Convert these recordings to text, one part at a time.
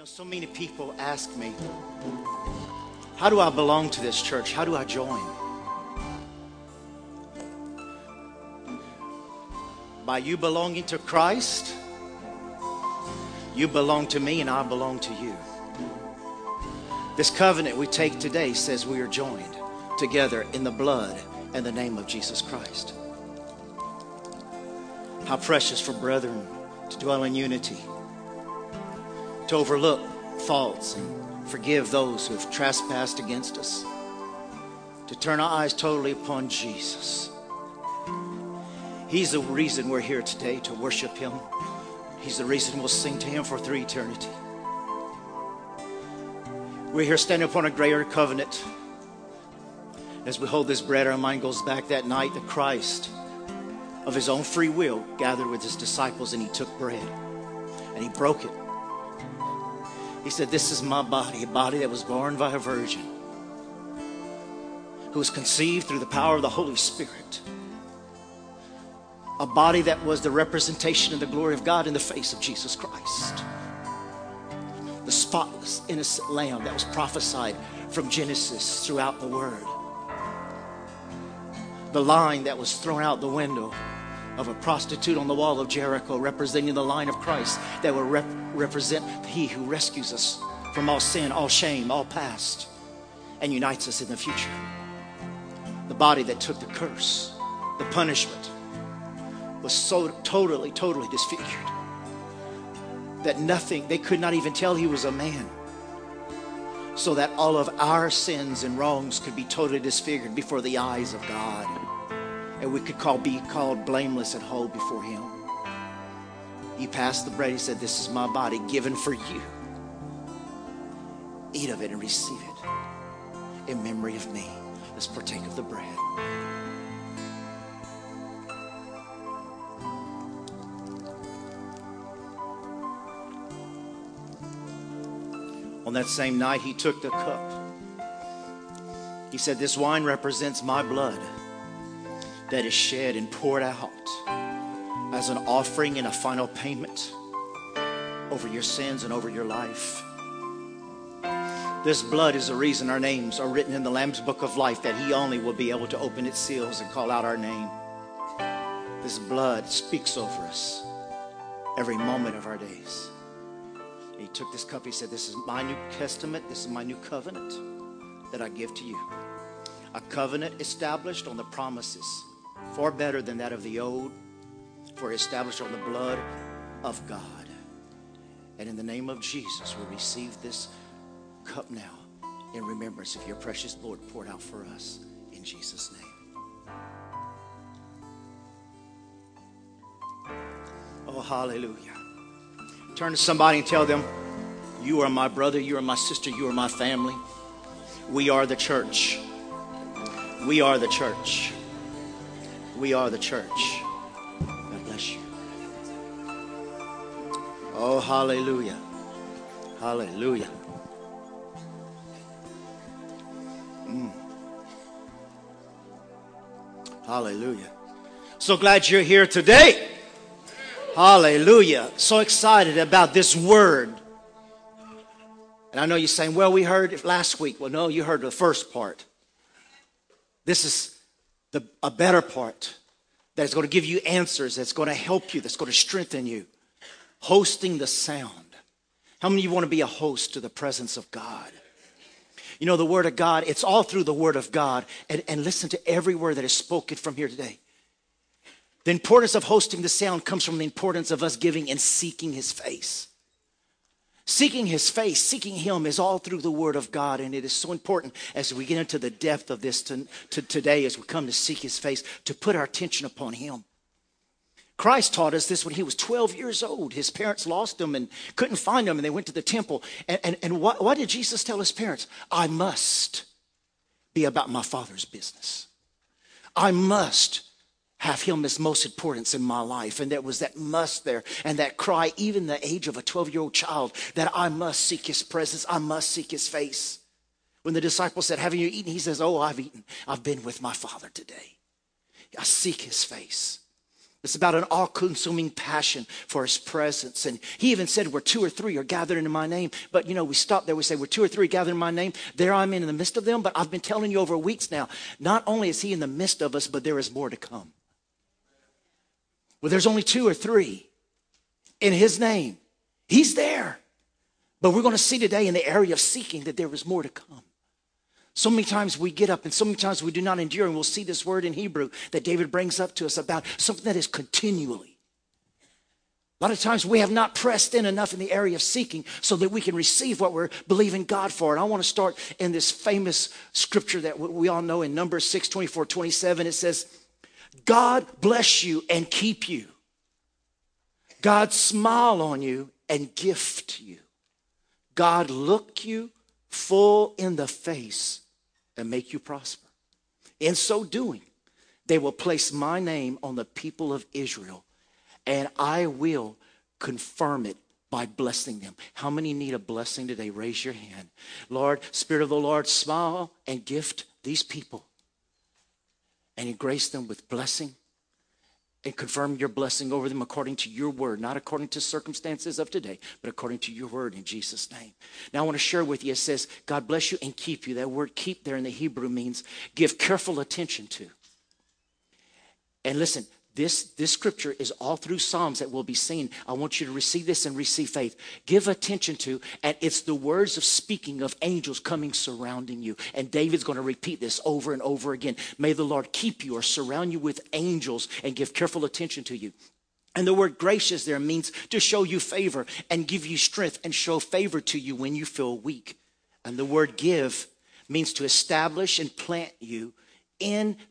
know, so many people ask me, how do I belong to this church? How do I join? By you belonging to Christ, you belong to me and I belong to you. This covenant we take today says we are joined together in the blood and the name of Jesus Christ. How precious for brethren to dwell in unity, to overlook faults and forgive those who have trespassed against us, to turn our eyes totally upon Jesus. He's the reason we're here today to worship Him. He's the reason we'll sing to Him for through eternity. We're here standing upon a greater covenant. As we hold this bread, our mind goes back that night that Christ, of his own free will, gathered with his disciples and he took bread and he broke it. He said, This is my body, a body that was born by a virgin, who was conceived through the power of the Holy Spirit. A body that was the representation of the glory of God in the face of Jesus Christ the spotless, innocent lamb that was prophesied from Genesis throughout the Word. The line that was thrown out the window of a prostitute on the wall of Jericho, representing the line of Christ that will rep- represent He who rescues us from all sin, all shame, all past, and unites us in the future. The body that took the curse, the punishment, was so totally, totally disfigured that nothing, they could not even tell he was a man. So that all of our sins and wrongs could be totally disfigured before the eyes of God. And we could call, be called blameless and whole before him. He passed the bread. He said, This is my body given for you. Eat of it and receive it in memory of me. Let's partake of the bread. On that same night, he took the cup. He said, This wine represents my blood that is shed and poured out as an offering and a final payment over your sins and over your life. This blood is the reason our names are written in the Lamb's book of life, that He only will be able to open its seals and call out our name. This blood speaks over us every moment of our days. He took this cup. He said, This is my new testament. This is my new covenant that I give to you. A covenant established on the promises, far better than that of the old, for established on the blood of God. And in the name of Jesus, we receive this cup now in remembrance of your precious blood poured out for us in Jesus' name. Oh, hallelujah. Turn to somebody and tell them, You are my brother, you are my sister, you are my family. We are the church. We are the church. We are the church. God bless you. Oh, hallelujah. Hallelujah. Mm. Hallelujah. So glad you're here today. Hallelujah. So excited about this word. And I know you're saying, well, we heard it last week. Well, no, you heard the first part. This is the, a better part that is going to give you answers, that's going to help you, that's going to strengthen you. Hosting the sound. How many of you want to be a host to the presence of God? You know, the Word of God, it's all through the Word of God. And, and listen to every word that is spoken from here today. The importance of hosting the sound comes from the importance of us giving and seeking His face. Seeking His face, seeking Him is all through the Word of God, and it is so important as we get into the depth of this to, to today, as we come to seek His face, to put our attention upon Him. Christ taught us this when he was 12 years old. His parents lost him and couldn't find him, and they went to the temple. And, and, and what, what did Jesus tell his parents? I must be about my Father's business. I must have him as most importance in my life. And there was that must there and that cry, even the age of a 12 year old child, that I must seek his presence. I must seek his face. When the disciples said, Haven't you eaten? He says, Oh, I've eaten. I've been with my Father today. I seek his face. It's about an all consuming passion for his presence. And he even said, Where two or three are gathered in my name. But, you know, we stop there. We say, Where two or three gathered in my name, there I'm in the midst of them. But I've been telling you over weeks now, not only is he in the midst of us, but there is more to come. Well, there's only two or three in his name. He's there. But we're going to see today in the area of seeking that there is more to come. So many times we get up and so many times we do not endure, and we'll see this word in Hebrew that David brings up to us about something that is continually. A lot of times we have not pressed in enough in the area of seeking so that we can receive what we're believing God for. And I want to start in this famous scripture that we all know in Numbers 6 24, 27. It says, God bless you and keep you. God smile on you and gift you. God look you full in the face and make you prosper. In so doing, they will place my name on the people of Israel, and I will confirm it by blessing them. How many need a blessing today? Raise your hand. Lord, Spirit of the Lord, smile and gift these people and grace them with blessing and confirm your blessing over them according to your word, not according to circumstances of today, but according to your word in Jesus' name. Now, I want to share with you it says, God bless you and keep you. That word keep there in the Hebrew means give careful attention to. And listen, this, this scripture is all through Psalms that will be seen. I want you to receive this and receive faith. Give attention to, and it's the words of speaking of angels coming surrounding you. And David's going to repeat this over and over again. May the Lord keep you or surround you with angels and give careful attention to you. And the word gracious there means to show you favor and give you strength and show favor to you when you feel weak. And the word give means to establish and plant you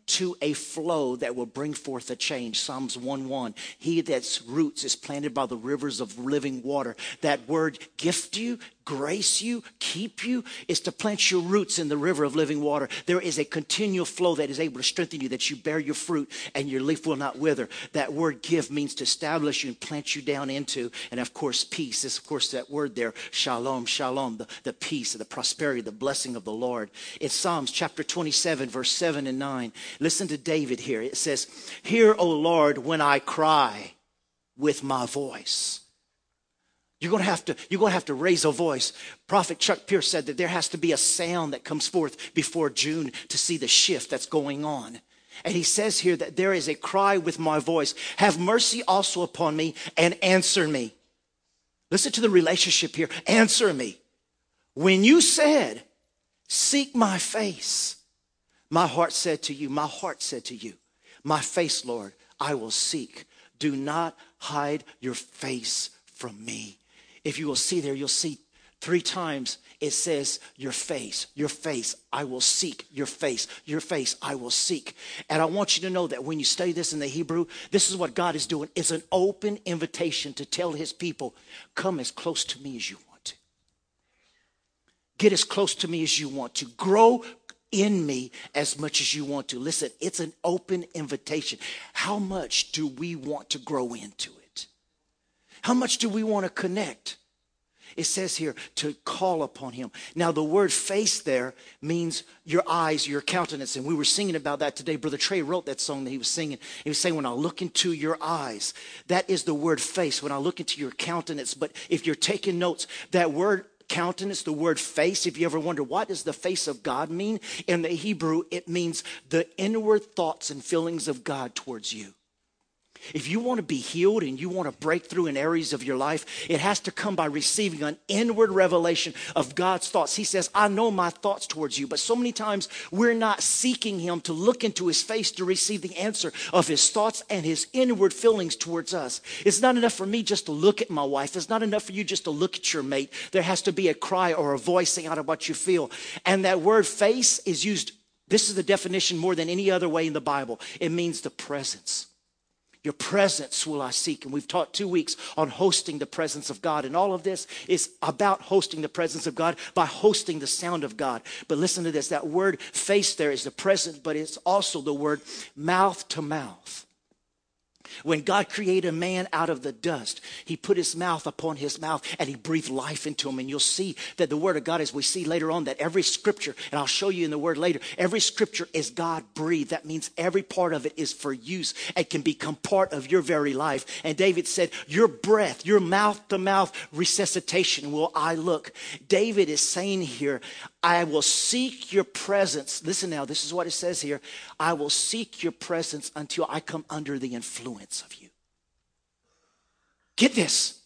into a flow that will bring forth a change. Psalms 1 1. He that's roots is planted by the rivers of living water. That word gift you grace you, keep you, is to plant your roots in the river of living water. There is a continual flow that is able to strengthen you, that you bear your fruit and your leaf will not wither. That word give means to establish you and plant you down into. And of course, peace is, of course, that word there, shalom, shalom, the, the peace, the prosperity, the blessing of the Lord. In Psalms chapter 27, verse 7 and 9, listen to David here. It says, Hear, O Lord, when I cry with my voice. You're going to have to, you're going to have to raise a voice. Prophet Chuck Pierce said that there has to be a sound that comes forth before June to see the shift that's going on. And he says here that there is a cry with my voice. Have mercy also upon me and answer me. Listen to the relationship here. Answer me. When you said, seek my face, my heart said to you, my heart said to you, my face, Lord, I will seek. Do not hide your face from me. If you will see there, you'll see three times it says, Your face, your face, I will seek, your face, your face, I will seek. And I want you to know that when you study this in the Hebrew, this is what God is doing. It's an open invitation to tell his people, Come as close to me as you want to. Get as close to me as you want to. Grow in me as much as you want to. Listen, it's an open invitation. How much do we want to grow into it? How much do we want to connect? It says here to call upon him. Now, the word face there means your eyes, your countenance. And we were singing about that today. Brother Trey wrote that song that he was singing. He was saying, When I look into your eyes, that is the word face. When I look into your countenance. But if you're taking notes, that word countenance, the word face, if you ever wonder what does the face of God mean? In the Hebrew, it means the inward thoughts and feelings of God towards you. If you want to be healed and you want to break through in areas of your life, it has to come by receiving an inward revelation of God's thoughts. He says, I know my thoughts towards you. But so many times we're not seeking Him to look into His face to receive the answer of His thoughts and His inward feelings towards us. It's not enough for me just to look at my wife. It's not enough for you just to look at your mate. There has to be a cry or a voicing out of what you feel. And that word face is used, this is the definition more than any other way in the Bible. It means the presence. Your presence will I seek. And we've taught two weeks on hosting the presence of God. And all of this is about hosting the presence of God by hosting the sound of God. But listen to this that word face there is the presence, but it's also the word mouth to mouth. When God created man out of the dust, he put his mouth upon his mouth and he breathed life into him. And you'll see that the word of God, as we see later on, that every scripture, and I'll show you in the word later, every scripture is God breathed. That means every part of it is for use and can become part of your very life. And David said, Your breath, your mouth to mouth resuscitation will I look. David is saying here, I will seek your presence. Listen now, this is what it says here. I will seek your presence until I come under the influence of you. Get this.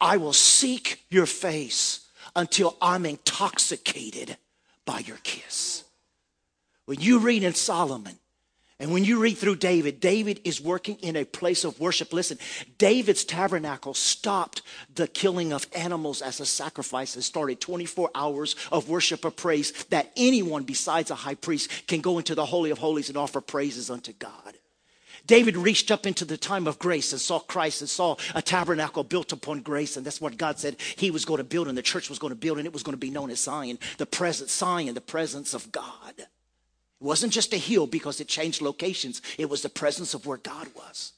I will seek your face until I'm intoxicated by your kiss. When you read in Solomon, and when you read through David, David is working in a place of worship. Listen, David's tabernacle stopped the killing of animals as a sacrifice and started 24 hours of worship of praise that anyone besides a high priest can go into the Holy of Holies and offer praises unto God. David reached up into the time of grace and saw Christ and saw a tabernacle built upon grace. And that's what God said he was going to build and the church was going to build and it was going to be known as Zion, the present Zion, the presence of God. It wasn't just a hill because it changed locations, it was the presence of where God was.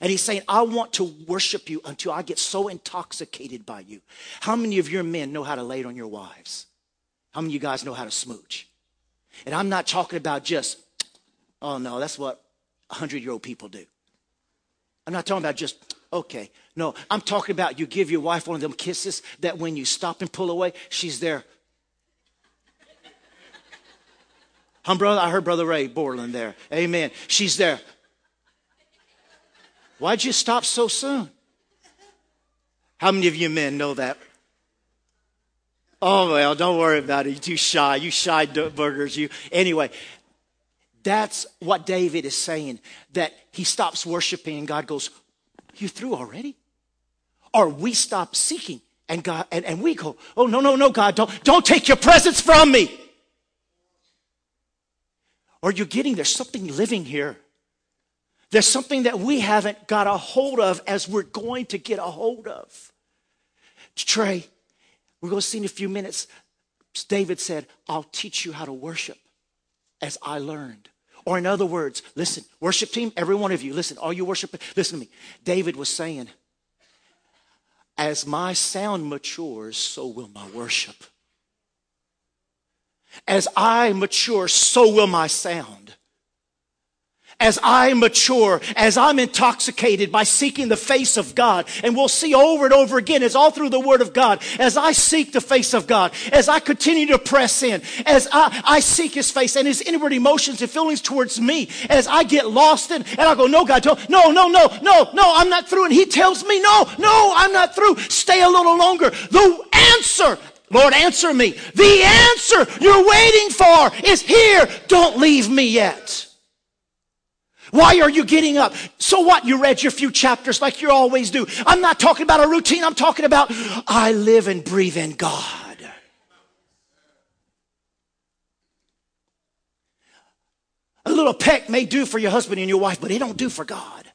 And he's saying, I want to worship you until I get so intoxicated by you. How many of your men know how to lay it on your wives? How many of you guys know how to smooch? And I'm not talking about just, oh no, that's what 100 year old people do. I'm not talking about just, okay. No, I'm talking about you give your wife one of them kisses that when you stop and pull away, she's there Hum, brother, I heard Brother Ray Borland there. Amen. She's there. Why'd you stop so soon? How many of you men know that? Oh well, don't worry about it. You're too shy. You shy burgers. You anyway. That's what David is saying. That he stops worshiping and God goes, "You through already?" Or we stop seeking and God and, and we go, "Oh no, no, no, God, don't don't take your presence from me." Or you're getting there's something living here. There's something that we haven't got a hold of as we're going to get a hold of. Trey, we're going to see in a few minutes. David said, I'll teach you how to worship as I learned. Or, in other words, listen, worship team, every one of you, listen, all you worship, listen to me. David was saying, As my sound matures, so will my worship. As I mature, so will my sound. As I mature, as I'm intoxicated by seeking the face of God, and we'll see over and over again, it's all through the Word of God. As I seek the face of God, as I continue to press in, as I, I seek His face and His inward emotions and feelings towards me, as I get lost in, and I go, no, God, don't, no, no, no, no, no, I'm not through. And He tells me, no, no, I'm not through. Stay a little longer. The answer Lord, answer me. The answer you're waiting for is here. Don't leave me yet. Why are you getting up? So what? You read your few chapters like you always do. I'm not talking about a routine. I'm talking about I live and breathe in God. A little peck may do for your husband and your wife, but it don't do for God.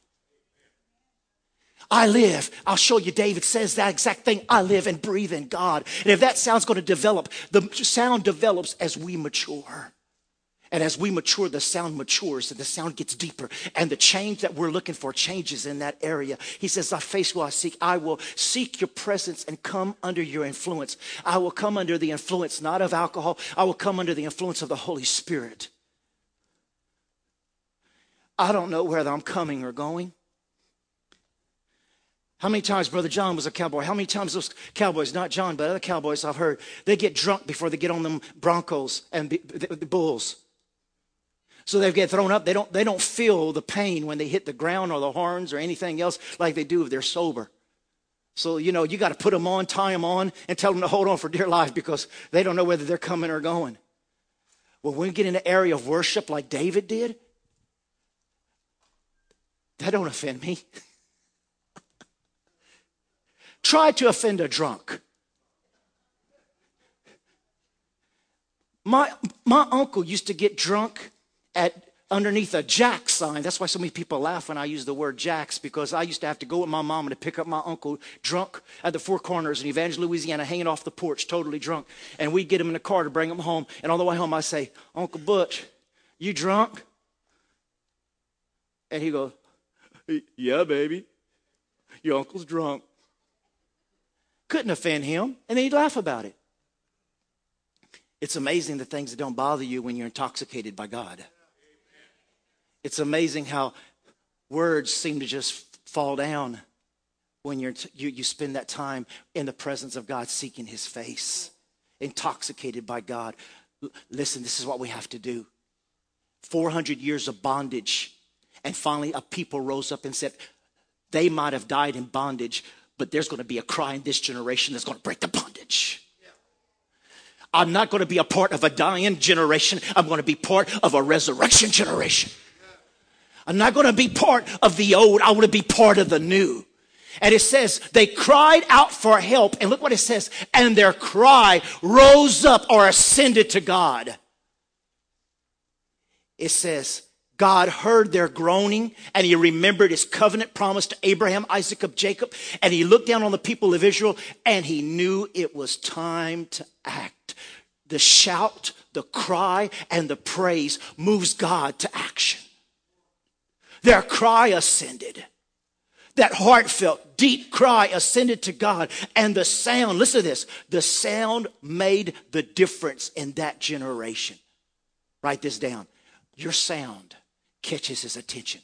I live. I'll show you David says that exact thing. I live and breathe in God. And if that sound's going to develop, the sound develops as we mature. And as we mature, the sound matures and the sound gets deeper. And the change that we're looking for changes in that area. He says, Thy face will I seek. I will seek your presence and come under your influence. I will come under the influence not of alcohol, I will come under the influence of the Holy Spirit. I don't know whether I'm coming or going. How many times Brother John was a cowboy? How many times those cowboys, not John, but other cowboys I've heard, they get drunk before they get on them Broncos and the bulls. So they get thrown up. They don't, they don't feel the pain when they hit the ground or the horns or anything else like they do if they're sober. So, you know, you got to put them on, tie them on, and tell them to hold on for dear life because they don't know whether they're coming or going. Well, when we get in an area of worship like David did, that don't offend me. Try to offend a drunk. My, my uncle used to get drunk at underneath a jack sign. That's why so many people laugh when I use the word jacks because I used to have to go with my mom to pick up my uncle drunk at the Four Corners in Evangeline, Louisiana, hanging off the porch, totally drunk. And we'd get him in a car to bring him home. And on the way home, I say, Uncle Butch, you drunk? And he goes, Yeah, baby. Your uncle's drunk. Couldn't offend him, and then he'd laugh about it. It's amazing the things that don't bother you when you're intoxicated by God. It's amazing how words seem to just fall down when you're you, you spend that time in the presence of God seeking his face, intoxicated by God. L- listen, this is what we have to do. 400 years of bondage, and finally a people rose up and said, they might have died in bondage, but there's going to be a cry in this generation that's going to break the bondage. I'm not going to be a part of a dying generation. I'm going to be part of a resurrection generation. I'm not going to be part of the old. I want to be part of the new. And it says they cried out for help. And look what it says. And their cry rose up or ascended to God. It says, God heard their groaning and he remembered his covenant promise to Abraham, Isaac, of Jacob. And he looked down on the people of Israel and he knew it was time to act. The shout, the cry, and the praise moves God to action. Their cry ascended. That heartfelt, deep cry ascended to God. And the sound, listen to this, the sound made the difference in that generation. Write this down. Your sound catches his attention.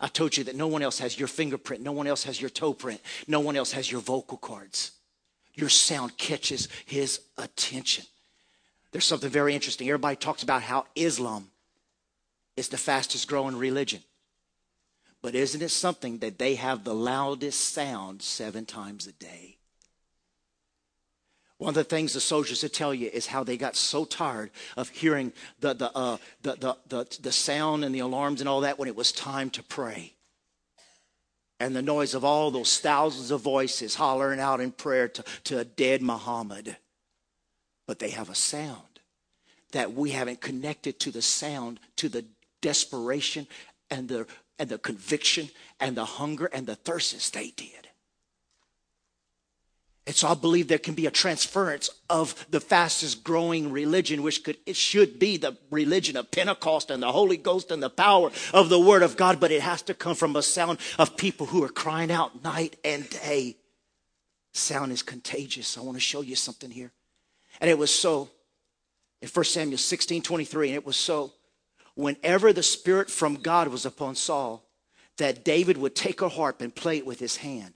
I told you that no one else has your fingerprint, no one else has your toe print, no one else has your vocal cords. Your sound catches his attention. There's something very interesting. Everybody talks about how Islam is the fastest growing religion. But isn't it something that they have the loudest sound seven times a day? One of the things the soldiers would tell you is how they got so tired of hearing the, the, uh, the, the, the, the sound and the alarms and all that when it was time to pray. And the noise of all those thousands of voices hollering out in prayer to, to a dead Muhammad. But they have a sound that we haven't connected to the sound, to the desperation and the, and the conviction and the hunger and the thirst as they did. And so I believe there can be a transference of the fastest growing religion, which could, it should be the religion of Pentecost and the Holy Ghost and the power of the Word of God, but it has to come from a sound of people who are crying out night and day. Sound is contagious. I want to show you something here. And it was so in 1 Samuel 16 23, and it was so whenever the Spirit from God was upon Saul, that David would take a harp and play it with his hand.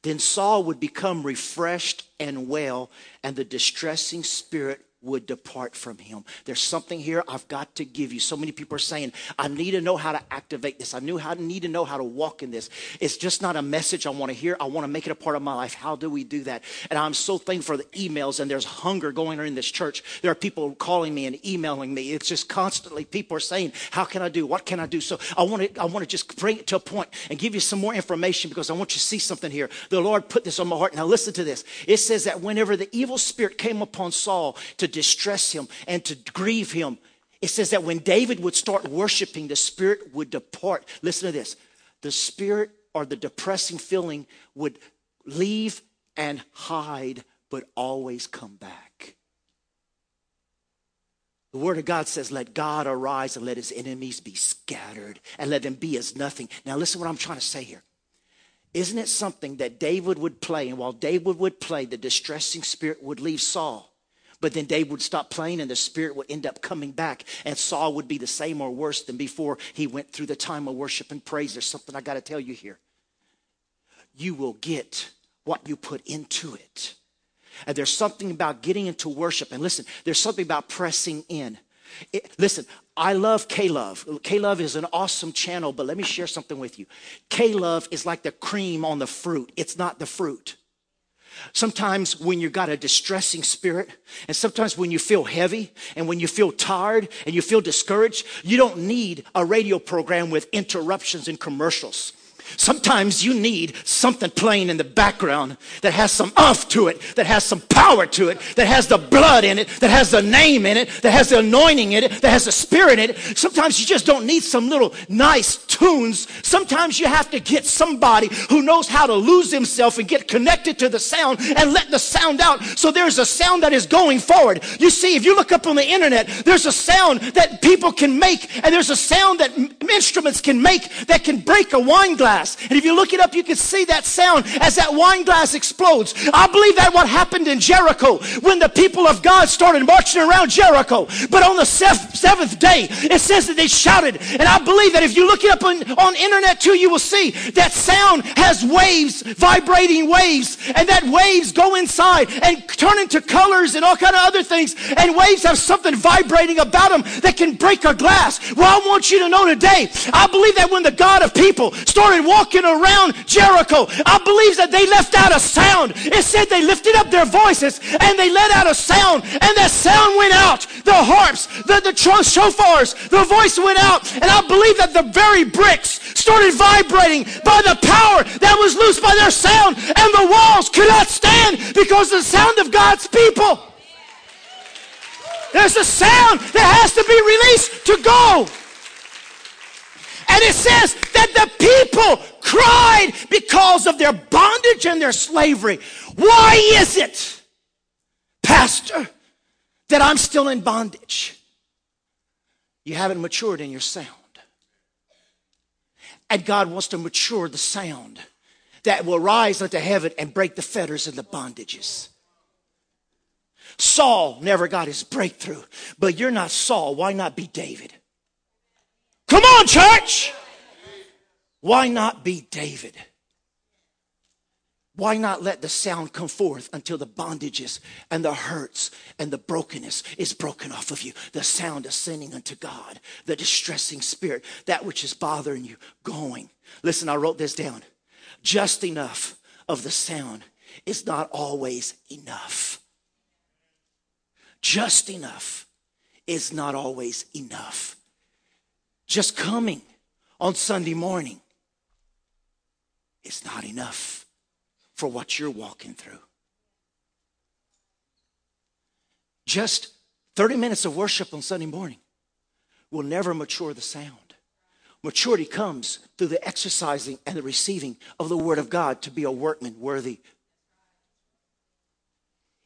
Then Saul would become refreshed and well, and the distressing spirit would depart from him. There's something here I've got to give you. So many people are saying, I need to know how to activate this. I knew how need to know how to walk in this. It's just not a message I want to hear. I want to make it a part of my life. How do we do that? And I'm so thankful for the emails and there's hunger going on in this church. There are people calling me and emailing me. It's just constantly people are saying, How can I do? What can I do? So I want to I want to just bring it to a point and give you some more information because I want you to see something here. The Lord put this on my heart. Now listen to this. It says that whenever the evil spirit came upon Saul to distress him and to grieve him. It says that when David would start worshiping, the spirit would depart. Listen to this the spirit or the depressing feeling would leave and hide, but always come back. The word of God says, Let God arise and let his enemies be scattered and let them be as nothing. Now, listen what I'm trying to say here. Isn't it something that David would play? And while David would play, the distressing spirit would leave Saul. But then David would stop playing and the spirit would end up coming back. And Saul would be the same or worse than before he went through the time of worship and praise. There's something I got to tell you here. You will get what you put into it. And there's something about getting into worship. And listen, there's something about pressing in. It, listen, I love K Love. K Love is an awesome channel, but let me share something with you. K Love is like the cream on the fruit, it's not the fruit. Sometimes when you've got a distressing spirit, and sometimes when you feel heavy, and when you feel tired, and you feel discouraged, you don't need a radio program with interruptions and commercials. Sometimes you need something playing in the background that has some umph to it, that has some power to it, that has the blood in it, that has the name in it, that has the anointing in it, that has the spirit in it. Sometimes you just don't need some little nice tunes. Sometimes you have to get somebody who knows how to lose himself and get connected to the sound and let the sound out. So there's a sound that is going forward. You see, if you look up on the internet, there's a sound that people can make, and there's a sound that instruments can make that can break a wine glass glass. And if you look it up, you can see that sound as that wine glass explodes. I believe that what happened in Jericho when the people of God started marching around Jericho. But on the seventh day, it says that they shouted. And I believe that if you look it up on, on internet too, you will see that sound has waves, vibrating waves. And that waves go inside and turn into colors and all kind of other things. And waves have something vibrating about them that can break a glass. Well, I want you to know today, I believe that when the God of people started walking around Jericho, I believe that they left out a sound. It said they lifted up their voices and they let out a sound and that sound went out. The harps, the, the shofars, the voice went out. And I believe that the very bricks started vibrating by the power that was loosed by their sound and the walls could not stand because the sound of God's people. There's a sound that has to be released to go. And it says that the people cried because of their bondage and their slavery. Why is it, Pastor, that I'm still in bondage? You haven't matured in your sound. And God wants to mature the sound that will rise unto heaven and break the fetters and the bondages. Saul never got his breakthrough, but you're not Saul. Why not be David? Come on, church! Why not be David? Why not let the sound come forth until the bondages and the hurts and the brokenness is broken off of you? The sound ascending unto God, the distressing spirit, that which is bothering you, going. Listen, I wrote this down. Just enough of the sound is not always enough. Just enough is not always enough. Just coming on Sunday morning is not enough for what you're walking through. Just 30 minutes of worship on Sunday morning will never mature the sound. Maturity comes through the exercising and the receiving of the Word of God to be a workman worthy.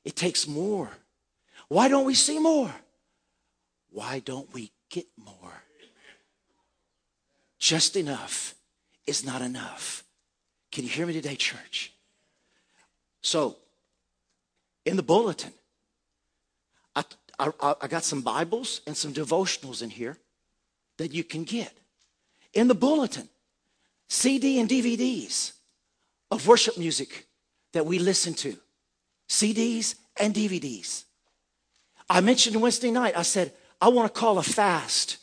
It takes more. Why don't we see more? Why don't we get more? Just enough is not enough. Can you hear me today, church? So, in the bulletin, I, I, I, got some Bibles and some devotionals in here that you can get. In the bulletin, CD and DVDs of worship music that we listen to, CDs and DVDs. I mentioned Wednesday night, I said, I want to call a fast.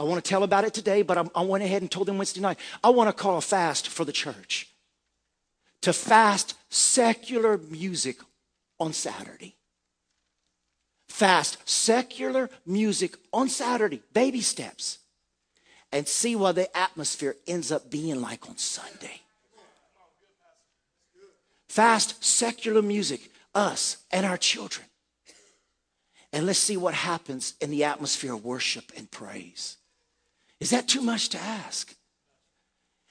I want to tell about it today, but I, I went ahead and told them Wednesday night, I want to call a fast for the church to fast secular music on Saturday. Fast secular music on Saturday, baby steps, and see what the atmosphere ends up being like on Sunday. Fast secular music, us and our children and let's see what happens in the atmosphere of worship and praise. Is that too much to ask?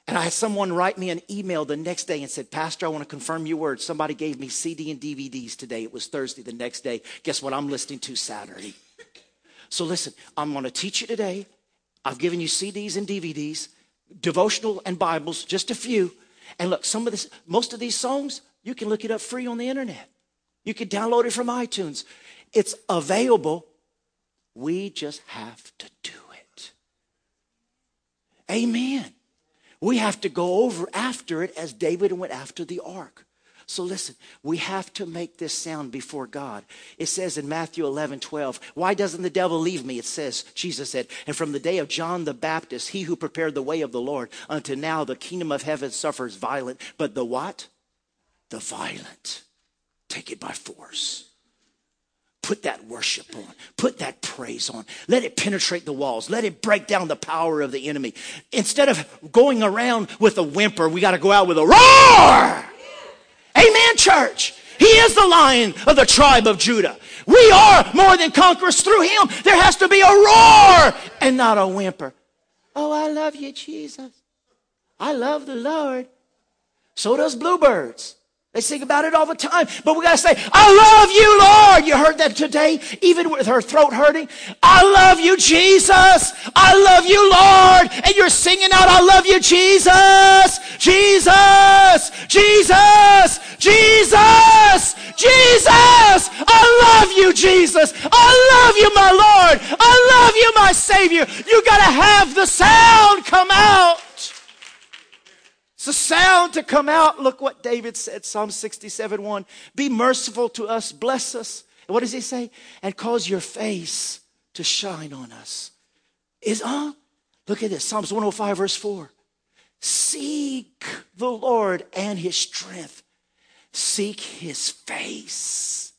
And I had someone write me an email the next day and said, Pastor, I want to confirm your word. Somebody gave me CD and DVDs today. It was Thursday the next day. Guess what? I'm listening to Saturday. So listen, I'm going to teach you today. I've given you CDs and DVDs, devotional and Bibles, just a few. And look, some of this, most of these songs, you can look it up free on the internet. You can download it from iTunes. It's available. We just have to do. Amen. We have to go over after it as David went after the ark. So listen, we have to make this sound before God. It says in Matthew 11, 12, why doesn't the devil leave me? It says, Jesus said, and from the day of John the Baptist, he who prepared the way of the Lord, unto now the kingdom of heaven suffers violent, but the what? The violent take it by force. Put that worship on. Put that praise on. Let it penetrate the walls. Let it break down the power of the enemy. Instead of going around with a whimper, we got to go out with a roar. Amen, church. He is the lion of the tribe of Judah. We are more than conquerors through him. There has to be a roar and not a whimper. Oh, I love you, Jesus. I love the Lord. So does bluebirds. They sing about it all the time. But we got to say, I love you, Lord. You heard that today, even with her throat hurting. I love you, Jesus. I love you, Lord. And you're singing out, I love you, Jesus. Jesus. Jesus. Jesus. Jesus. I love you, Jesus. I love you, my Lord. I love you, my Savior. You got to have the sound come out the sound to come out. Look what David said, Psalm 67 1. Be merciful to us, bless us. And what does he say? And cause your face to shine on us. Is on. Uh, look at this Psalms 105, verse 4. Seek the Lord and his strength, seek his face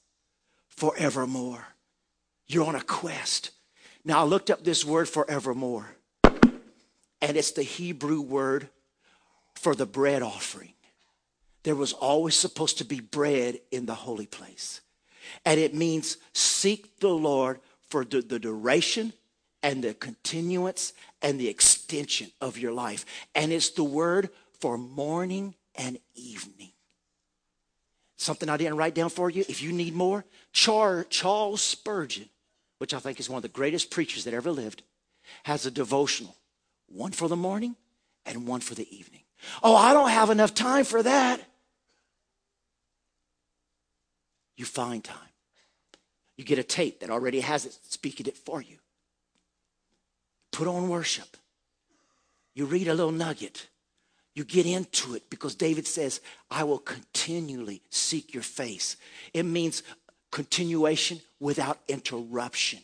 forevermore. You're on a quest. Now, I looked up this word forevermore, and it's the Hebrew word for the bread offering. There was always supposed to be bread in the holy place. And it means seek the Lord for the, the duration and the continuance and the extension of your life. And it's the word for morning and evening. Something I didn't write down for you. If you need more, Char, Charles Spurgeon, which I think is one of the greatest preachers that ever lived, has a devotional one for the morning and one for the evening. Oh, I don't have enough time for that. You find time. You get a tape that already has it speaking it for you. Put on worship. You read a little nugget. You get into it because David says, I will continually seek your face. It means continuation without interruption.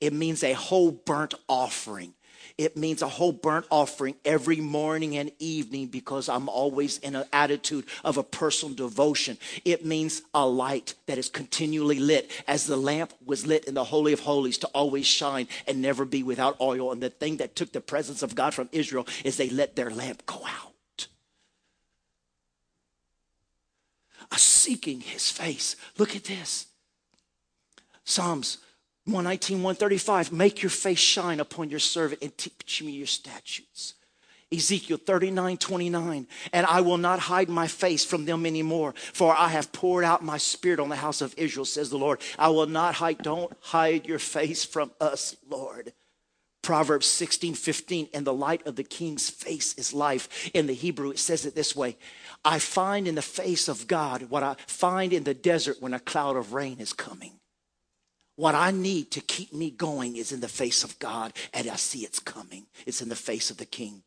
It means a whole burnt offering. It means a whole burnt offering every morning and evening because I'm always in an attitude of a personal devotion. It means a light that is continually lit as the lamp was lit in the Holy of Holies to always shine and never be without oil. And the thing that took the presence of God from Israel is they let their lamp go out. A seeking his face. Look at this. Psalms 119, 135, make your face shine upon your servant and teach me your statutes. Ezekiel 39, 29, and I will not hide my face from them anymore, for I have poured out my spirit on the house of Israel, says the Lord. I will not hide, don't hide your face from us, Lord. Proverbs 16, 15, and the light of the king's face is life. In the Hebrew, it says it this way I find in the face of God what I find in the desert when a cloud of rain is coming. What I need to keep me going is in the face of God, and I see it's coming. It's in the face of the King.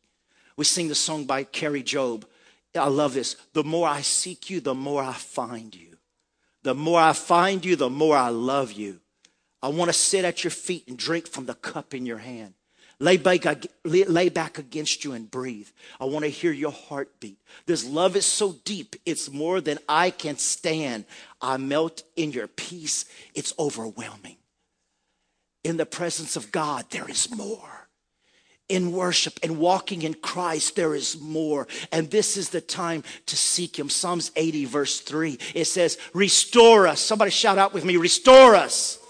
We sing the song by Kari Jobe. I love this. The more I seek you, the more I find you. The more I find you, the more I love you. I want to sit at your feet and drink from the cup in your hand. Lay back, lay back against you and breathe. I want to hear your heartbeat. This love is so deep, it's more than I can stand. I melt in your peace, it's overwhelming. In the presence of God, there is more. In worship and walking in Christ, there is more. And this is the time to seek Him. Psalms 80, verse 3, it says, Restore us. Somebody shout out with me, Restore us.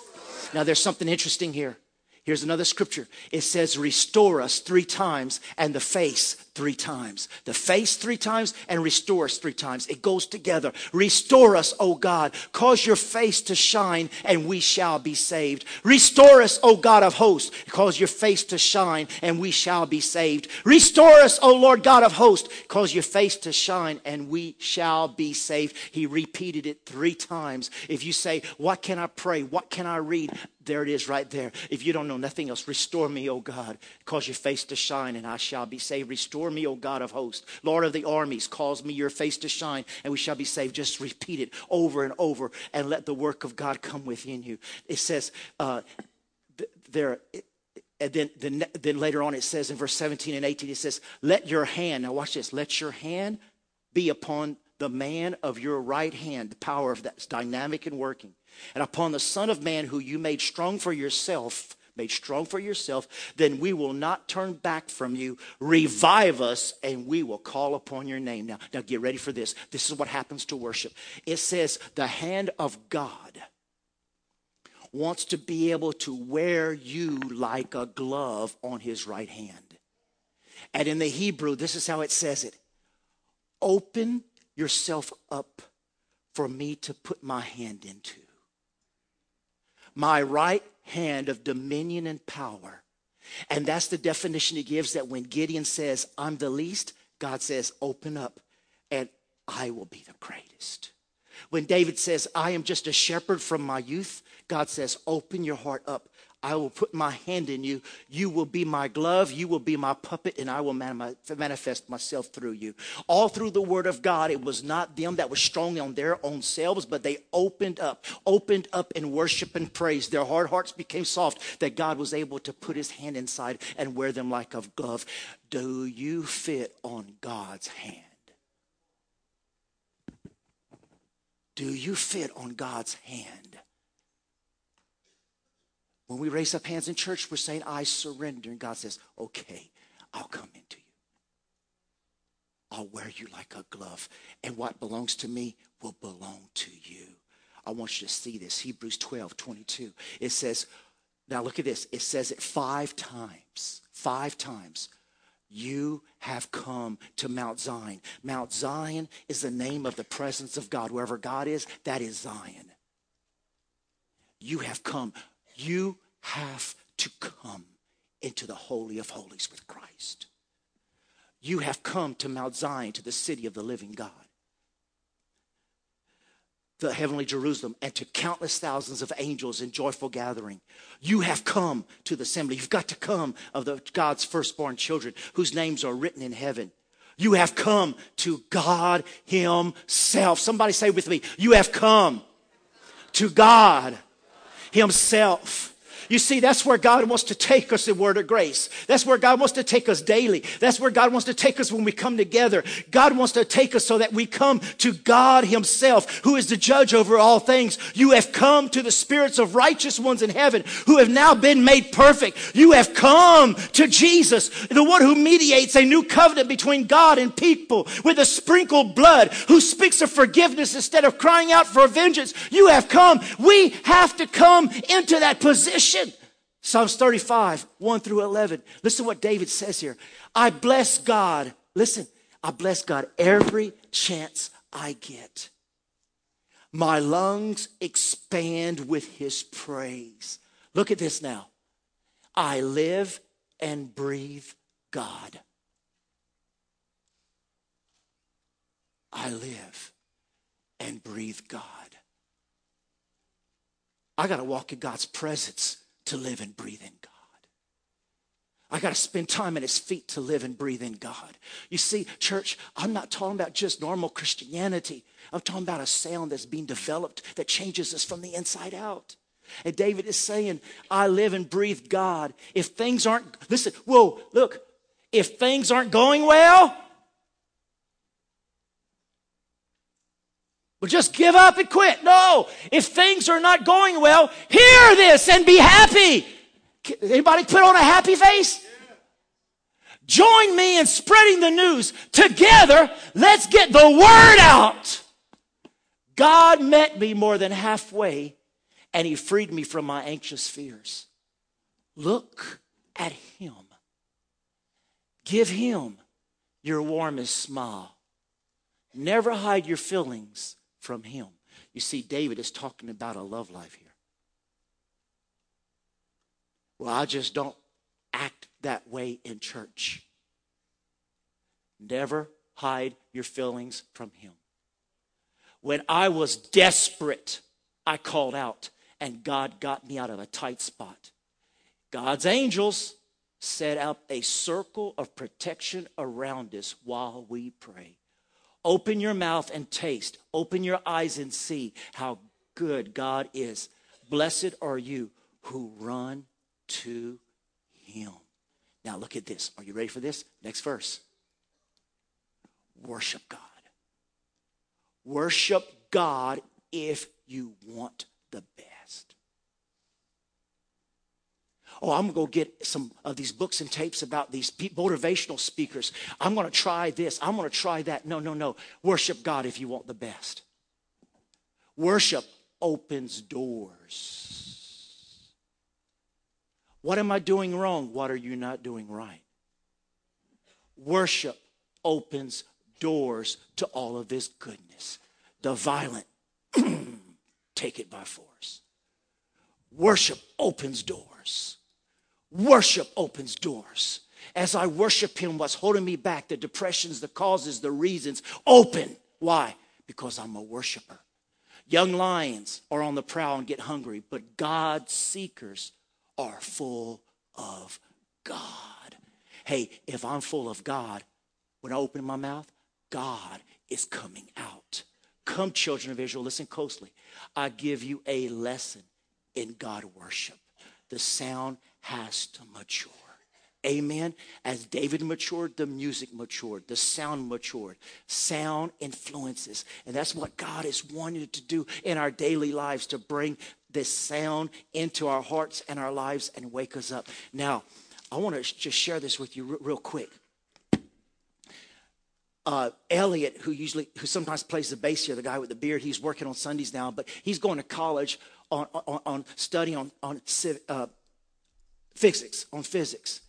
Now, there's something interesting here. Here's another scripture. It says, Restore us three times, and the face three times. The face three times and restore us three times. It goes together. Restore us, O God. Cause your face to shine and we shall be saved. Restore us, O God of hosts. Cause your face to shine and we shall be saved. Restore us, O Lord God of hosts. Cause your face to shine and we shall be saved. He repeated it three times. If you say, What can I pray? What can I read? There it is right there. If you don't know nothing else, restore me, O God. Cause your face to shine and I shall be saved. Restore Restore me, O God of hosts. Lord of the armies, cause me your face to shine, and we shall be saved. Just repeat it over and over, and let the work of God come within you. It says, uh, there, and then, then, then later on it says in verse 17 and 18, it says, Let your hand, now watch this, let your hand be upon the man of your right hand, the power of that's dynamic and working, and upon the Son of Man who you made strong for yourself made strong for yourself, then we will not turn back from you. Revive us, and we will call upon your name. Now, now get ready for this. This is what happens to worship. It says, the hand of God wants to be able to wear you like a glove on his right hand. And in the Hebrew, this is how it says it open yourself up for me to put my hand into. My right hand of dominion and power. And that's the definition he gives that when Gideon says, I'm the least, God says, open up and I will be the greatest. When David says, I am just a shepherd from my youth, God says, open your heart up I will put my hand in you. You will be my glove. You will be my puppet, and I will manifest myself through you. All through the word of God, it was not them that were strong on their own selves, but they opened up, opened up in worship and praise. Their hard hearts became soft, that God was able to put his hand inside and wear them like a glove. Do you fit on God's hand? Do you fit on God's hand? When we raise up hands in church, we're saying, I surrender. And God says, okay, I'll come into you. I'll wear you like a glove. And what belongs to me will belong to you. I want you to see this. Hebrews 12, 22. It says, now look at this. It says it five times. Five times. You have come to Mount Zion. Mount Zion is the name of the presence of God. Wherever God is, that is Zion. You have come. You have to come into the Holy of Holies with Christ. You have come to Mount Zion, to the city of the living God, the heavenly Jerusalem, and to countless thousands of angels in joyful gathering. You have come to the assembly. You've got to come of the God's firstborn children whose names are written in heaven. You have come to God Himself. Somebody say with me, You have come to God Himself. You see, that's where God wants to take us in word of grace. That's where God wants to take us daily. That's where God wants to take us when we come together. God wants to take us so that we come to God Himself, who is the judge over all things. You have come to the spirits of righteous ones in heaven who have now been made perfect. You have come to Jesus, the one who mediates a new covenant between God and people with a sprinkled blood, who speaks of forgiveness instead of crying out for vengeance. You have come. We have to come into that position. Psalms 35, 1 through 11. Listen what David says here. I bless God. Listen, I bless God every chance I get. My lungs expand with his praise. Look at this now. I live and breathe God. I live and breathe God. I got to walk in God's presence to live and breathe in God. I got to spend time at his feet to live and breathe in God. You see, church, I'm not talking about just normal Christianity. I'm talking about a sound that's being developed that changes us from the inside out. And David is saying, I live and breathe God. If things aren't, listen, whoa, look, if things aren't going well, Well, just give up and quit. No. If things are not going well, hear this and be happy. Anybody put on a happy face? Join me in spreading the news. Together, let's get the word out. God met me more than halfway and he freed me from my anxious fears. Look at him. Give him your warmest smile. Never hide your feelings from him. You see, David is talking about a love life here. Well, I just don't act that way in church. Never hide your feelings from him. When I was desperate, I called out, and God got me out of a tight spot. God's angels set up a circle of protection around us while we pray. Open your mouth and taste. Open your eyes and see how good God is. Blessed are you who run to him. Now look at this. Are you ready for this? Next verse. Worship God. Worship God if you want the best. Oh, I'm going to get some of these books and tapes about these motivational speakers. I'm going to try this. I'm going to try that. No, no, no. Worship God if you want the best. Worship opens doors. What am I doing wrong? What are you not doing right? Worship opens doors to all of this goodness. The violent take it by force. Worship opens doors. Worship opens doors. As I worship Him, what's holding me back, the depressions, the causes, the reasons, open. Why? Because I'm a worshiper. Young lions are on the prowl and get hungry, but God seekers are full of God. Hey, if I'm full of God, when I open my mouth, God is coming out. Come, children of Israel, listen closely. I give you a lesson in God worship. The sound has to mature. Amen. As David matured, the music matured, the sound matured. Sound influences. And that's what God is wanting to do in our daily lives to bring this sound into our hearts and our lives and wake us up. Now, I want to just share this with you real quick. Uh, Elliot, who usually, who sometimes plays the bass here, the guy with the beard, he's working on Sundays now, but he's going to college on, on, on study on, on uh, physics, on physics.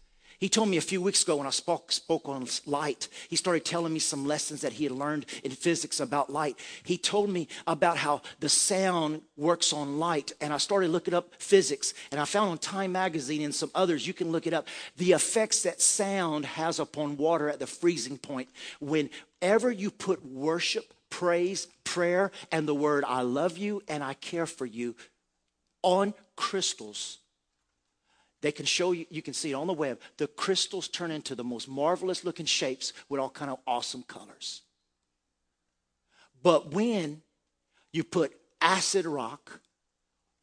He told me a few weeks ago when I spoke, spoke on light, he started telling me some lessons that he had learned in physics about light. He told me about how the sound works on light. And I started looking up physics. And I found on Time Magazine and some others, you can look it up, the effects that sound has upon water at the freezing point. Whenever you put worship, praise, prayer, and the word, I love you and I care for you on crystals, they can show you, you can see it on the web. The crystals turn into the most marvelous looking shapes with all kind of awesome colors. But when you put acid rock,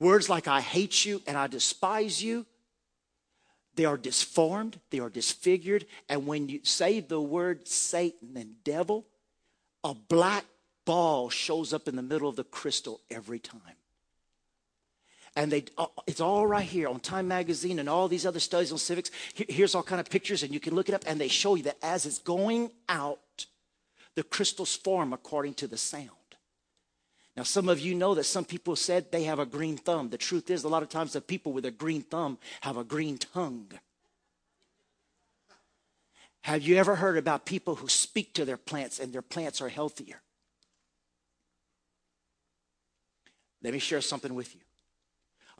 words like I hate you and I despise you, they are disformed, they are disfigured. And when you say the word Satan and devil, a black ball shows up in the middle of the crystal every time and they uh, it's all right here on time magazine and all these other studies on physics. Here's all kind of pictures and you can look it up. And they show you that as it's going out the crystals form according to the sound. Now some of you know that some people said they have a green thumb. The truth is a lot of times the people with a green thumb have a green tongue. Have you ever heard about people who speak to their plants and their plants are healthier? Let me share something with you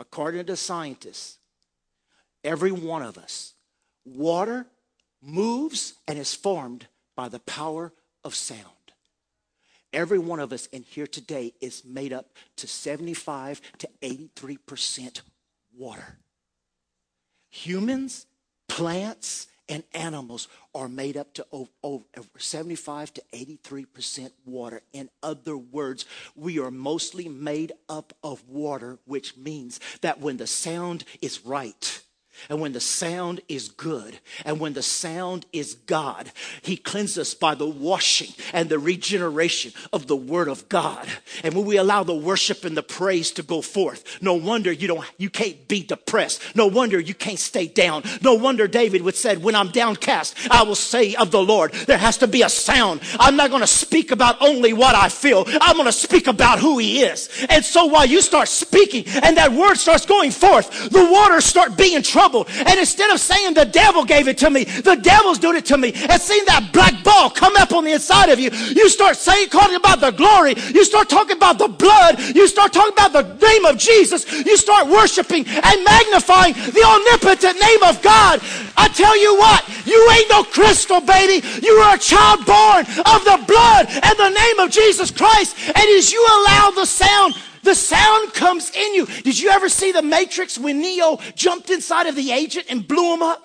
according to scientists, every one of us, water moves and is formed by the power of sound. Every one of us in here today is made up to 75 to 83% water. Humans, plants, and animals are made up to over 75 to 83% water. In other words, we are mostly made up of water, which means that when the sound is right, and when the sound is good, and when the sound is God, He cleanses us by the washing and the regeneration of the Word of God. And when we allow the worship and the praise to go forth, no wonder you don't, you can't be depressed. No wonder you can't stay down. No wonder David would said, when I'm downcast, I will say of the Lord, there has to be a sound. I'm not going to speak about only what I feel. I'm going to speak about who He is. And so while you start speaking and that word starts going forth, the waters start being troubled And instead of saying the devil gave it to me, the devil's doing it to me, and seeing that black ball come up on the inside of you, you start saying, talking about the glory. You start talking about the blood. You start talking about the name of Jesus. You start worshiping and magnifying the omnipotent name of God. I tell you what, you ain't no crystal, baby. You are a child born of the blood and the name of Jesus Christ. And as you allow the sound the sound comes in you. Did you ever see the Matrix when Neo jumped inside of the agent and blew him up?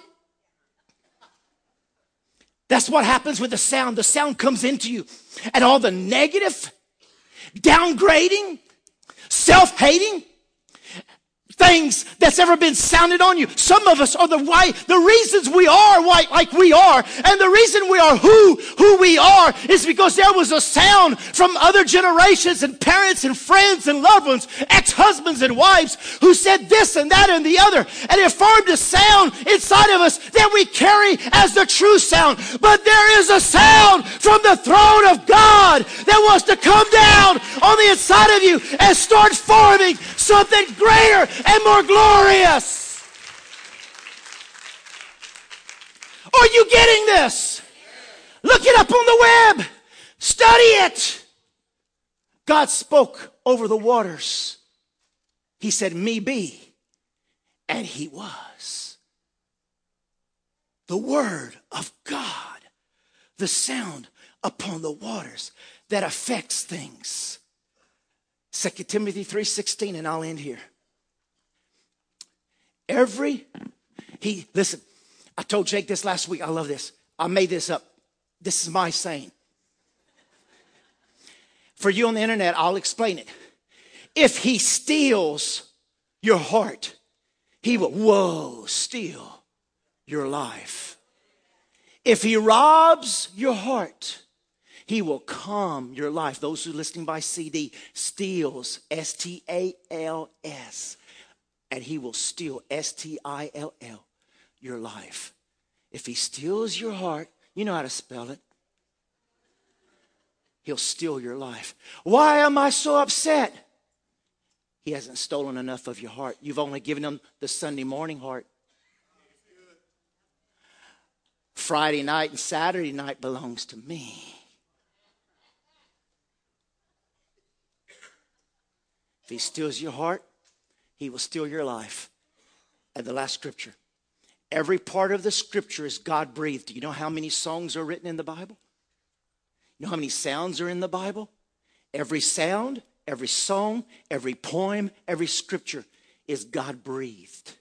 That's what happens with the sound. The sound comes into you. And all the negative, downgrading, self hating, things that's ever been sounded on you. Some of us are the why, the reasons we are white like we are, and the reason we are who, who we are is because there was a sound from other generations and parents and friends and loved ones, ex-husbands and wives who said this and that and the other, and it formed a sound inside of us that we carry as the true sound. But there is a sound from the throne of God that wants to come down on the inside of you and start forming something greater and more glorious. Are you getting this? Look it up on the web. Study it. God spoke over the waters He said, Me be. And he was. The word of God, the sound upon the waters that affects things. 2 Timothy 3:16 and I'll end here. Every he listen, I told Jake this last week. I love this. I made this up. This is my saying. For you on the internet, I'll explain it. If he steals your heart, he will, whoa, steal your life. If he robs your heart, he will calm your life. Those who are listening by CD, steals, S T A L S, and he will steal, S T I L L, your life. If he steals your heart, you know how to spell it. He'll steal your life. Why am I so upset? He hasn't stolen enough of your heart. You've only given him the Sunday morning heart. Friday night and Saturday night belongs to me. If he steals your heart, he will steal your life. And the last scripture. Every part of the scripture is God breathed. Do you know how many songs are written in the Bible? You know how many sounds are in the Bible? Every sound, every song, every poem, every scripture is God breathed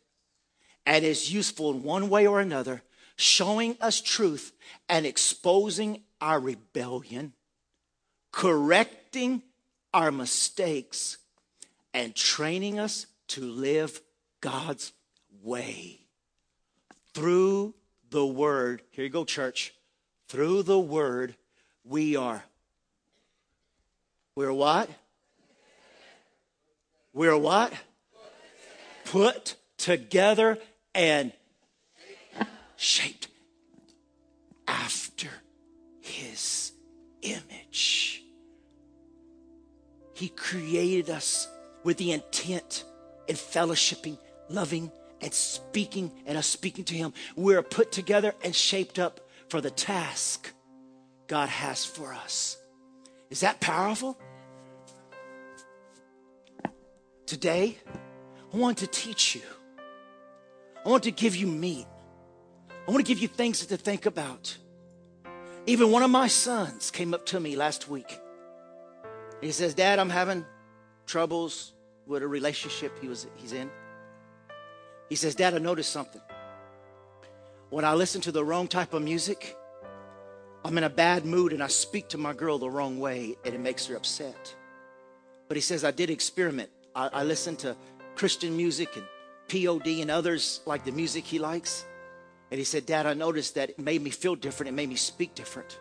and is useful in one way or another, showing us truth and exposing our rebellion, correcting our mistakes, and training us to live God's way. Through the Word, here you go, church. Through the Word, we are. We're what? We're what? Put together and shaped after His image. He created us with the intent in fellowshipping, loving, and speaking, and us speaking to Him. We're put together and shaped up for the task God has for us. Is that powerful? Today, I want to teach you. I want to give you meat. I want to give you things to think about. Even one of my sons came up to me last week. He says, Dad, I'm having troubles with a relationship he was he's in. He says, Dad, I noticed something. When I listen to the wrong type of music, I'm in a bad mood and I speak to my girl the wrong way and it makes her upset. But he says, I did experiment. I, I listened to Christian music and POD and others like the music he likes. And he said, Dad, I noticed that it made me feel different. It made me speak different.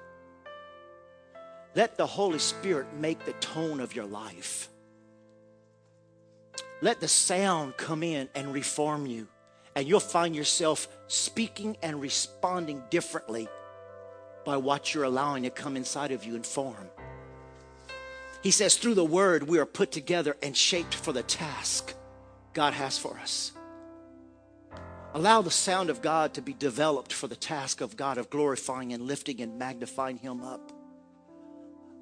Let the Holy Spirit make the tone of your life. Let the sound come in and reform you. And you'll find yourself speaking and responding differently by what you're allowing to come inside of you and form. He says, through the word, we are put together and shaped for the task God has for us. Allow the sound of God to be developed for the task of God of glorifying and lifting and magnifying Him up.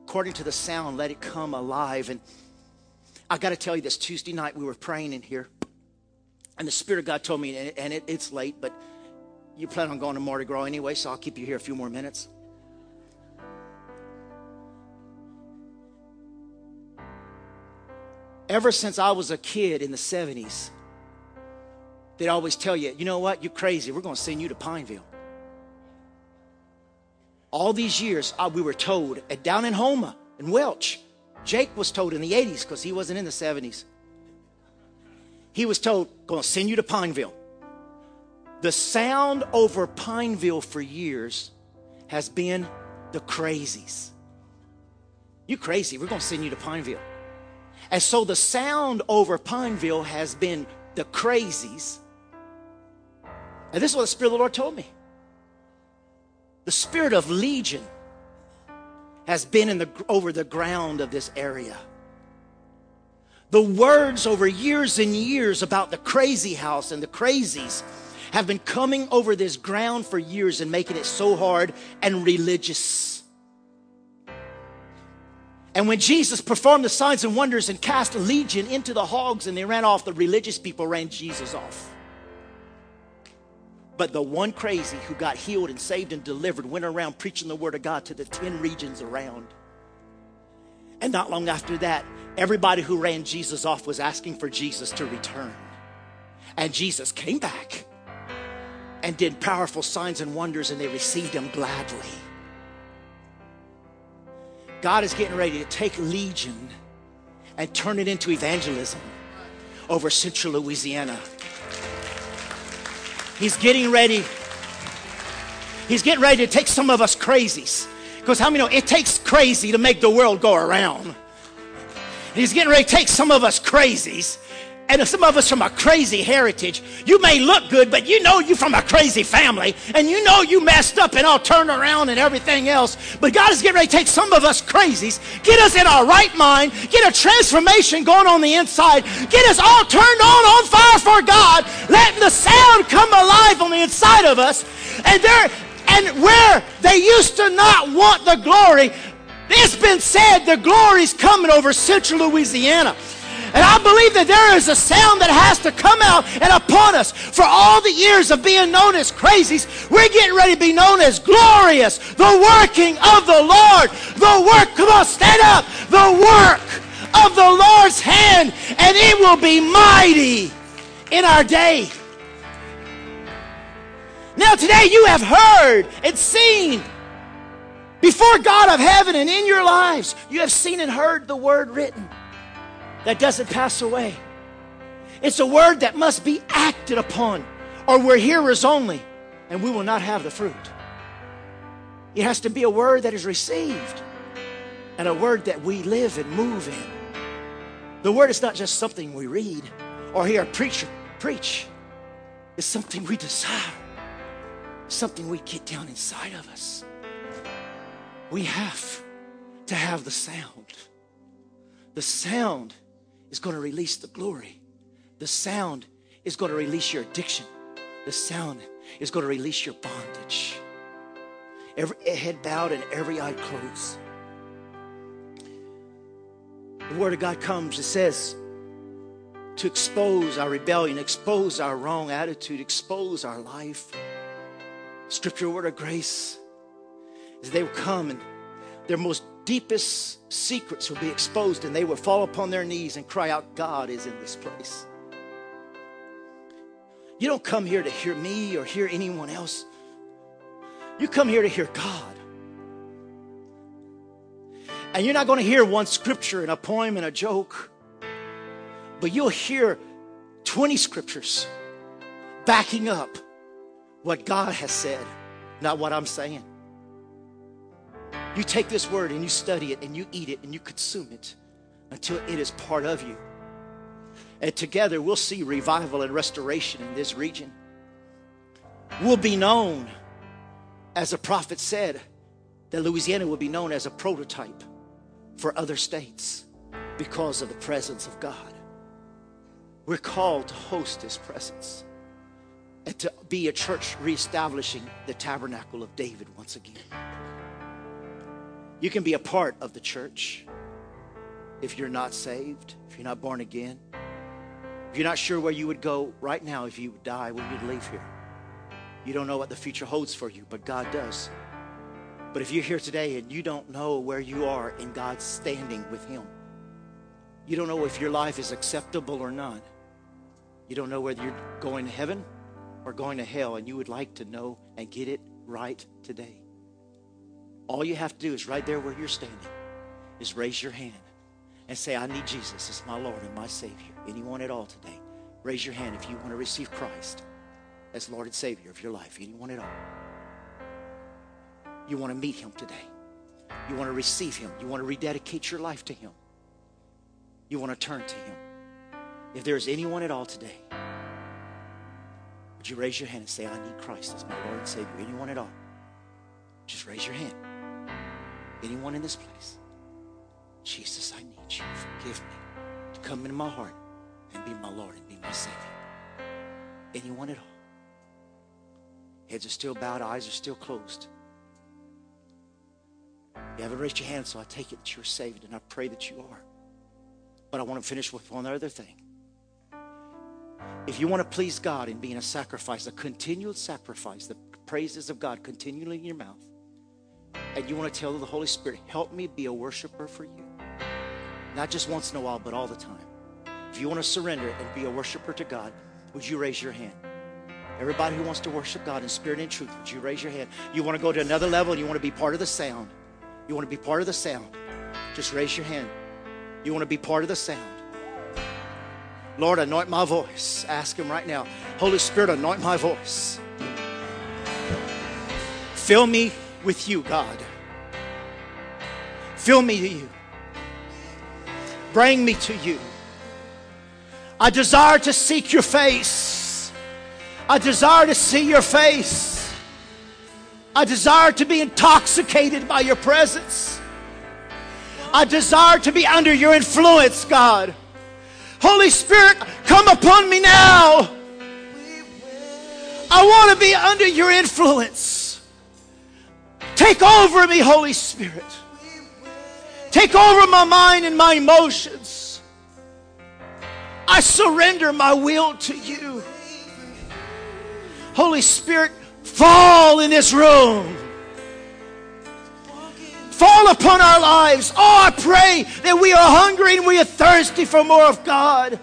According to the sound, let it come alive and I got to tell you this Tuesday night we were praying in here, and the Spirit of God told me, and, it, it's late, but you plan on going to Mardi Gras anyway, so I'll keep you here a few more minutes. Ever since I was a kid in the 70s, they'd always tell you, you know what, you're crazy. We're going to send you to Pineville. All these years, uh, we were told, and down in Houma, in Welsh, Jake was told in the 80s because he wasn't in the 70s. He was told, to send you to Pineville. The sound over Pineville for years has been the crazies. You crazy, we're to send you to Pineville. And so the sound over Pineville has been the crazies. And this is what the Spirit of the Lord told me. The spirit of legion has been in the, over the ground of this area. The words over years and years about the crazy house and the crazies have been coming over this ground for years and making it so hard and religious. And when Jesus performed the signs and wonders and cast a legion into the hogs and they ran off, the religious people ran Jesus off. But the one crazy who got healed and saved and delivered went around preaching the word of God to the 10 regions around. And not long after that, everybody who ran Jesus off was asking for Jesus to return. And Jesus came back and did powerful signs and wonders, and they received him gladly. God is getting ready to take Legion and turn it into evangelism over central Louisiana. He's getting ready. He's getting ready to take some of us crazies. Because how many know it takes crazy to make the world go around? He's getting ready to take some of us crazies and some of us from a crazy heritage. You may look good, but you know you from a crazy family, and you know you messed up and all turned around and everything else. But God is getting ready to take some of us crazies, get us in our right mind, get a transformation going on the inside, get us all turned on on fire for God, letting the sound come alive on the inside of us, and there and where they used to not want the glory, it's been said the glory's coming over central Louisiana. And I believe that there is a sound that has to come out and upon us. For all the years of being known as crazies, we're getting ready to be known as glorious. The working of the Lord. The work, come on, stand up. The work of the Lord's hand, and it will be mighty in our day. Now, today you have heard and seen before God of heaven and in your lives, you have seen and heard the word written that doesn't pass away. It's a word that must be acted upon, or we're hearers only, and we will not have the fruit. It has to be a word that is received and a word that we live and move in. The word is not just something we read or hear a preacher preach, it's something we desire, something we get down inside of us. We have to have the sound. The sound is going to release the glory. The sound is going to release your addiction. The sound is going to release your bondage. Every head bowed and every eye closed. The Word of God comes, it says, to expose our rebellion, expose our wrong attitude, expose our life. Scripture, word of grace, is they will come and their most deepest secrets will be exposed and they will fall upon their knees and cry out, God is in this place. You don't come here to hear me or hear anyone else. You come here to hear God. And you're not going to hear one scripture and a poem and a joke, but you'll hear 20 scriptures backing up what God has said, not what I'm saying. You take this word and you study it and you eat it and you consume it until it is part of you. And together we'll see revival and restoration in this region. We'll be known, as a prophet said, that Louisiana will be known as a prototype for other states because of the presence of God. We're called to host His presence and to be a church reestablishing the tabernacle of David once again. You can be a part of the church if you're not saved, if you're not born again. If you're not sure where you would go right now if you die when you'd leave here. You don't know what the future holds for you, but God does. But if you're here today and you don't know where you are in God's standing with Him, you don't know if your life is acceptable or not. You don't know whether you're going to heaven or going to hell, and you would like to know and get it right today. All you have to do is right there where you're standing, is raise your hand and say, I need Jesus as my Lord and my Savior. Anyone at all today, raise your hand if you want to receive Christ as Lord and Savior of your life. Anyone at all. You want to meet Him today. You want to receive Him. You want to rededicate your life to Him. You want to turn to Him. If there is anyone at all today, would you raise your hand and say, I need Christ as my Lord and Savior? Anyone at all? Just raise your hand. Anyone in this place? Jesus, I need you. Forgive me to come into my heart and be my Lord and be my Savior. Anyone at all? Heads are still bowed, eyes are still closed. You haven't raised your hand, so I take it that you're saved, and I pray that you are. But I want to finish with one other thing. If you want to please God in being a sacrifice, a continual sacrifice, the praises of God continually in your mouth, and you want to tell the Holy Spirit, help me be a worshiper for you. Not just once in a while, but all the time. If you want to surrender and be a worshiper to God, would you raise your hand? Everybody who wants to worship God in spirit and truth, would you raise your hand? You want to go to another level and you want to be part of the sound. You want to be part of the sound. Just raise your hand. You want to be part of the sound. Lord, anoint my voice. Ask Him right now. Holy Spirit, anoint my voice. Fill me with you, God. Fill me to you. Bring me to you. I desire to seek your face. I desire to see your face. I desire to be intoxicated by your presence. I desire to be under your influence, God. Holy Spirit, come upon me now. I want to be under your influence. Take over me, Holy Spirit. Take over my mind and my emotions. I surrender my will to you. Holy Spirit, fall in this room. Fall upon our lives. Oh, I pray that we are hungry and we are thirsty for more of God.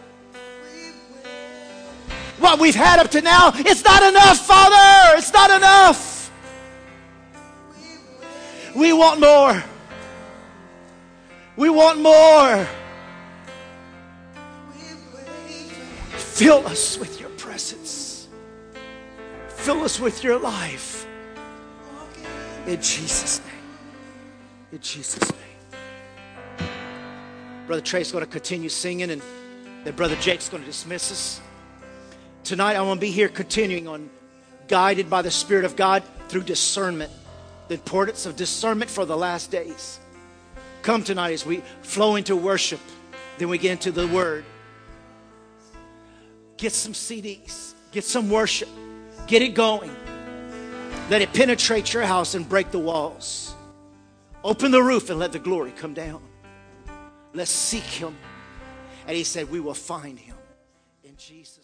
What we've had up to now, it's not enough, Father. It's not enough. We want more. We want more. Fill us with your presence. Fill us with your life. In Jesus' name. In Jesus' name. Brother Trey's going to continue singing, and then Brother Jake's going to dismiss us. Tonight, I want to be here continuing on guided by the Spirit of God through discernment, the importance of discernment for the last days. Come tonight as we flow into worship, then we get into the Word. Get some CDs, get some worship, get it going. Let it penetrate your house and break the walls. Open the roof and let the glory come down. Let's seek Him. And He said, We will find Him in Jesus'.